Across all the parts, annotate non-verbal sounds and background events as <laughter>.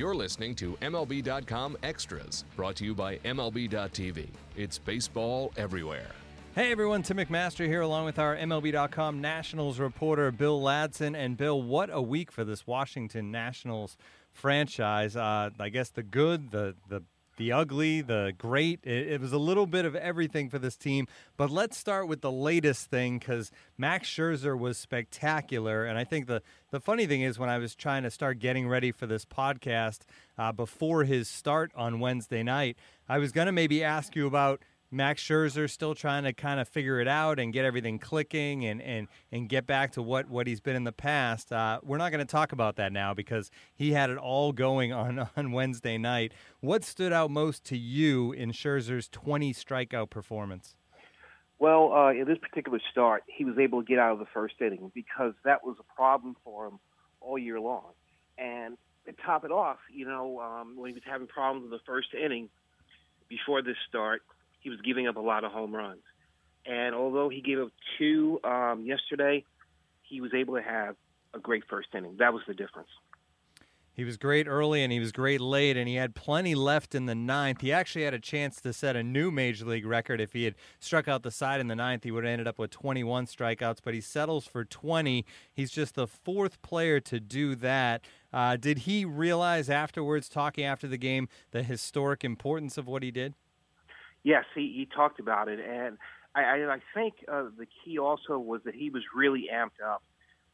You're listening to MLB.com Extras, brought to you by MLB.tv. It's baseball everywhere. Hey everyone, Tim McMaster here, along with our MLB.com Nationals reporter Bill Ladson. And Bill, what a week for this Washington Nationals franchise. Uh, I guess the good, the the the ugly, the great. It, it, was a little bit of everything for this team. But let's start with the latest thing because Max Scherzer was spectacular. And I think the, the funny thing is, when I was trying to start getting ready for this podcast uh, before his start on Wednesday night, I was going to maybe ask you about Max Scherzer still trying to kind of figure it out and get everything clicking and, and, and get back to what, what he's been in the past. Uh, we're not going to talk about that now because he had it all going on, <laughs> on Wednesday night. What stood out most to you in Scherzer's 20 strikeout performance? Well, uh, in this particular start, he was able to get out of the first inning because that was a problem for him all year long. And to top it off, you know, um, when he was having problems in the first inning before this start – he was giving up a lot of home runs. And although he gave up two um, yesterday, he was able to have a great first inning. That was the difference. He was great early and he was great late, and he had plenty left in the ninth. He actually had a chance to set a new major league record. If he had struck out the side in the ninth, he would have ended up with 21 strikeouts, but he settles for 20. He's just the fourth player to do that. Uh, did he realize afterwards, talking after the game, the historic importance of what he did? Yes, he, he talked about it, and I, I, I think uh, the key also was that he was really amped up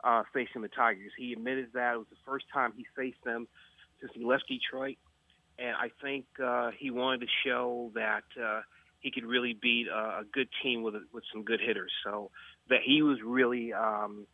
uh, facing the Tigers. He admitted that it was the first time he faced them since he left Detroit, and I think uh, he wanted to show that uh, he could really beat a, a good team with with some good hitters. So that he was really um,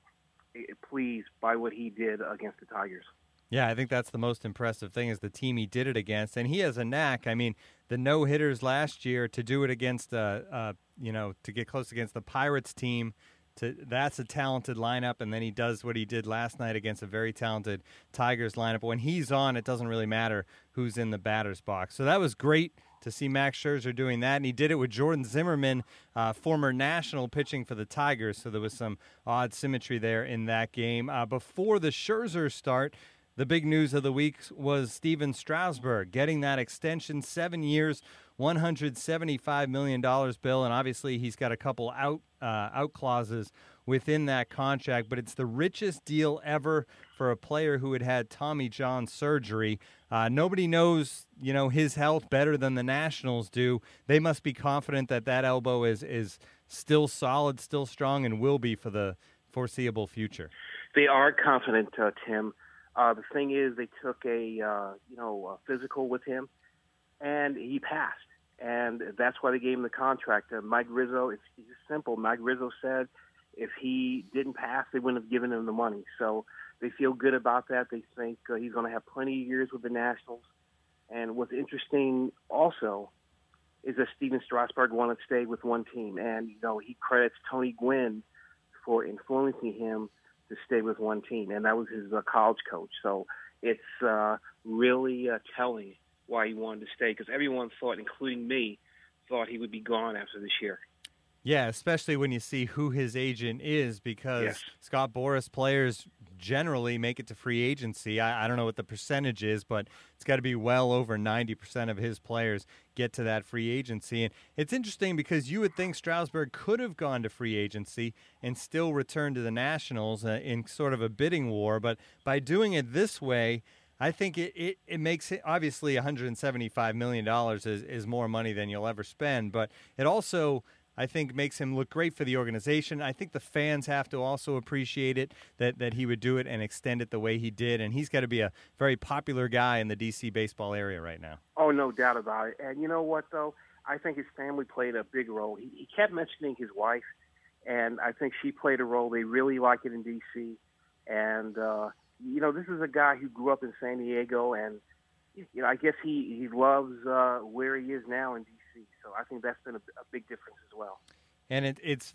pleased by what he did against the Tigers. Yeah, I think that's the most impressive thing is the team he did it against, and he has a knack. I mean, the no hitters last year to do it against uh, uh, you know to get close against the Pirates team. To, that's a talented lineup, and then he does what he did last night against a very talented Tigers lineup. When he's on, it doesn't really matter who's in the batter's box. So that was great to see Max Scherzer doing that, and he did it with Jordan Zimmermann, uh, former national pitching for the Tigers. So there was some odd symmetry there in that game. Uh, before the Scherzer start, the big news of the week was Stephen Strasburg getting that extension, seven years, $175 million bill. And obviously, he's got a couple out, uh, out clauses within that contract, but it's the richest deal ever for a player who had had Tommy John surgery. Uh, nobody knows, you know, his health better than the Nationals do. They must be confident that that elbow is is still solid, still strong, and will be for the foreseeable future. They are confident, uh, Tim. Uh, the thing is, they took a uh, you know a physical with him, and he passed, and that's why they gave him the contract. Uh, Mike Rizzo, it's, it's simple. Mike Rizzo said if he didn't pass, they wouldn't have given him the money. So they feel good about that. They think uh, he's going to have plenty of years with the Nationals. And what's interesting also is that Stephen Strasburg wanted to stay with one team, and you know he credits Tony Gwynn for influencing him to stay with one team, and that was his uh, college coach. So it's uh, really uh, telling why he wanted to stay because everyone thought, including me, thought he would be gone after this year. Yeah, especially when you see who his agent is, because yes. Scott Boras players generally make it to free agency. I, I don't know what the percentage is, but it's got to be well over 90% of his players get to that free agency. And it's interesting because you would think Strasburg could have gone to free agency and still returned to the Nationals uh, in sort of a bidding war, but by doing it this way, I think it, it, it makes it obviously $175 million is, is more money than you'll ever spend, but it also I think makes him look great for the organization. I think the fans have to also appreciate it that, that he would do it and extend it the way he did. And he's got to be a very popular guy in the DC baseball area right now. Oh, no doubt about it. And you know what, though? I think his family played a big role. He, he kept mentioning his wife, and I think she played a role. They really like it in D.C. And uh, you know, this is a guy who grew up in San Diego, and you know, I guess he he loves uh, where he is now in D.C. So I think that's been a, a big difference as well. And it, it's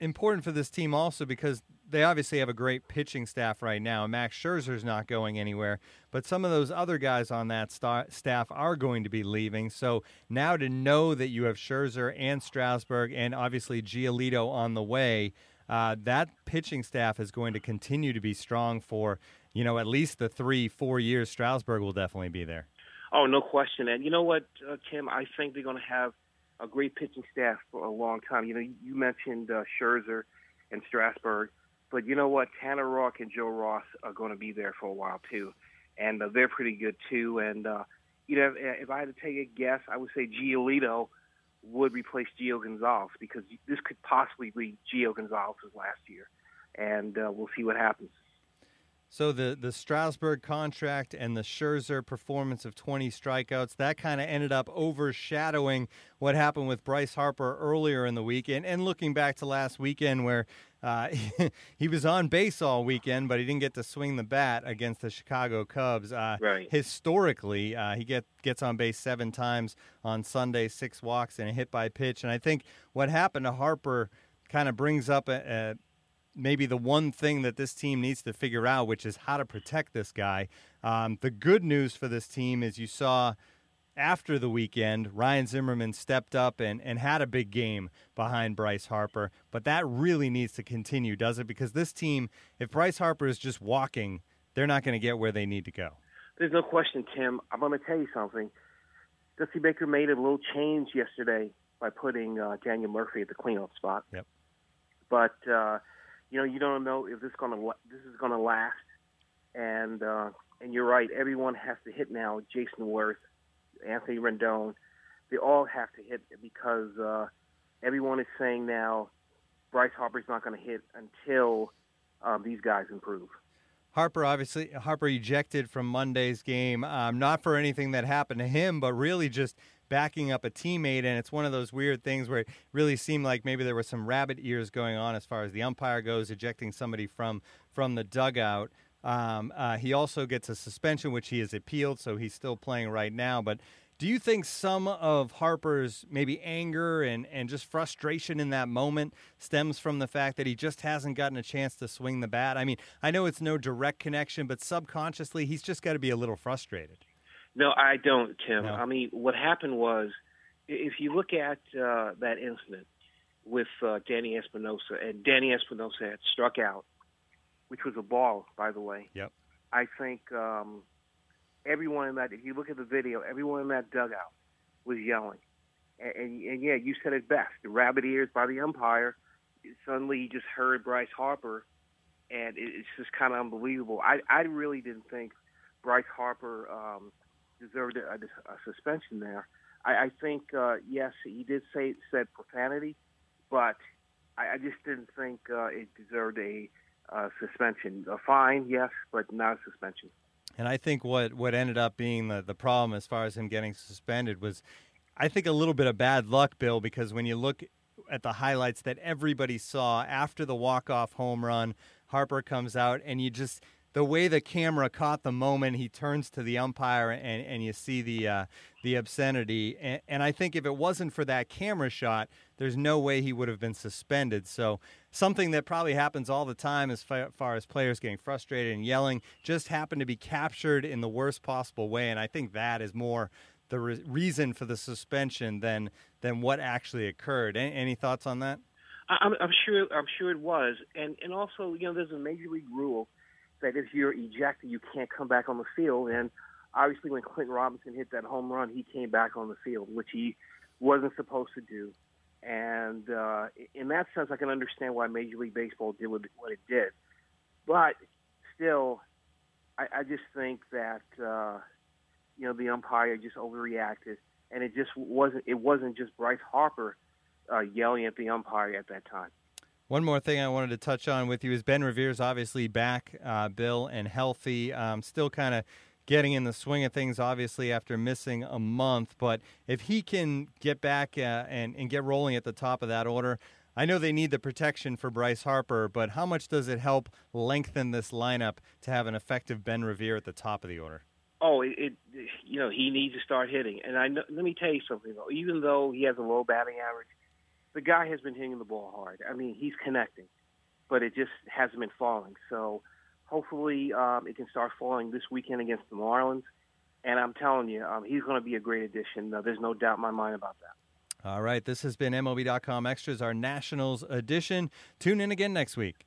important for this team also because they obviously have a great pitching staff right now. Max Scherzer's not going anywhere, but some of those other guys on that st- staff are going to be leaving. So now to know that you have Scherzer and Strasburg and obviously Giolito on the way, uh, that pitching staff is going to continue to be strong for you know at least the three four years. Strasburg will definitely be there. Oh, no question. And you know what, uh, Tim? I think they're going to have a great pitching staff for a long time. You know, you mentioned uh, Scherzer and Strasburg, but you know what? Tanner Roark and Joe Ross are going to be there for a while too, and uh, they're pretty good too. And uh, you know, if, if I had to take a guess, I would say Giolito would replace Gio Gonzalez because this could possibly be Gio Gonzalez's last year, and uh, we'll see what happens. So the the Strasburg contract and the Scherzer performance of 20 strikeouts that kind of ended up overshadowing what happened with Bryce Harper earlier in the weekend. And looking back to last weekend, where uh, <laughs> he was on base all weekend, but he didn't get to swing the bat against the Chicago Cubs. Uh, right. Historically, uh, he get gets on base seven times on Sunday, six walks and a hit by pitch. And I think what happened to Harper kind of brings up a, a maybe the one thing that this team needs to figure out, which is how to protect this guy. Um, the good news for this team is you saw after the weekend, Ryan Zimmerman stepped up and, and had a big game behind Bryce Harper. But that really needs to continue, does it? Because this team, if Bryce Harper is just walking, they're not going to get where they need to go. There's no question, Tim. I'm going to tell you something. Dusty Baker made a little change yesterday by putting uh, Daniel Murphy at the cleanup spot. Yep. But uh, you know, you don't know if this is gonna this is gonna last. And uh, and you're right. Everyone has to hit now. Jayson Werth, Anthony Rendon, they all have to hit because uh, everyone is saying now Bryce Harper's not going to hit until um, these guys improve. Harper obviously Harper ejected from Monday's game, um, not for anything that happened to him, but really just backing up a teammate, and it's one of those weird things where it really seemed like maybe there was some rabbit ears going on as far as the umpire goes, ejecting somebody from from the dugout. Um, uh, he also gets a suspension, which he has appealed, so he's still playing right now. But do you think some of Harper's maybe anger and, and just frustration in that moment stems from the fact that he just hasn't gotten a chance to swing the bat? I mean, I know it's no direct connection, but subconsciously, he's just got to be a little frustrated. No, I don't, Tim. No. I mean, what happened was, if you look at uh, that incident with uh, Danny Espinosa, and Danny Espinosa had struck out, which was a ball, by the way. Yep. I think um, everyone in that, if you look at the video, everyone in that dugout was yelling. And, and, and yeah, you said it best. The rabbit ears by the umpire. Suddenly, you just heard Bryce Harper, and it, it's just kind of unbelievable. I I really didn't think Bryce Harper. Um, deserved a, a suspension there. I, I think uh, yes, he did say said profanity, but I, I just didn't think uh, it deserved a uh, suspension. A fine, yes, but not a suspension. And I think what, what ended up being the, the problem as far as him getting suspended was, I think, a little bit of bad luck, Bill, because when you look at the highlights that everybody saw after the walk off home run, Harper comes out, and you just the way the camera caught the moment he turns to the umpire and, and you see the uh, the obscenity. And, and, I think if it wasn't for that camera shot there's no way he would have been suspended. So something that probably happens all the time as far as players getting frustrated and yelling just happened to be captured in the worst possible way. And I think that is more the re- reason for the suspension than than what actually occurred. Any, any thoughts on that? I'm, I'm sure I'm sure it was. And and also you know there's a major league rule that if you're ejected, you can't come back on the field. And obviously, when Clinton Robinson hit that home run, he came back on the field, which he wasn't supposed to do. And uh, in that sense, I can understand why Major League Baseball did what it did. But still, I, I just think that uh, you know the umpire just overreacted, and it just wasn't. It wasn't just Bryce Harper uh, yelling at the umpire at that time. One more thing I wanted to touch on with you is Ben Revere's obviously back, uh, Bill, and healthy. Um, still kind of getting in the swing of things, obviously, after missing a month. But if he can get back uh, and, and get rolling at the top of that order, I know they need the protection for Bryce Harper, but how much does it help lengthen this lineup to have an effective Ben Revere at the top of the order? Oh, it, it you know he needs to start hitting. And I know, let me tell you something though. Even though he has a low batting average, the guy has been hitting the ball hard. I mean, he's connecting, but it just hasn't been falling. So hopefully um, it can start falling this weekend against the Marlins. And I'm telling you, um, he's going to be a great addition. Uh, there's no doubt in my mind about that. All right, this has been MLB.com Extras, our Nationals edition. Tune in again next week.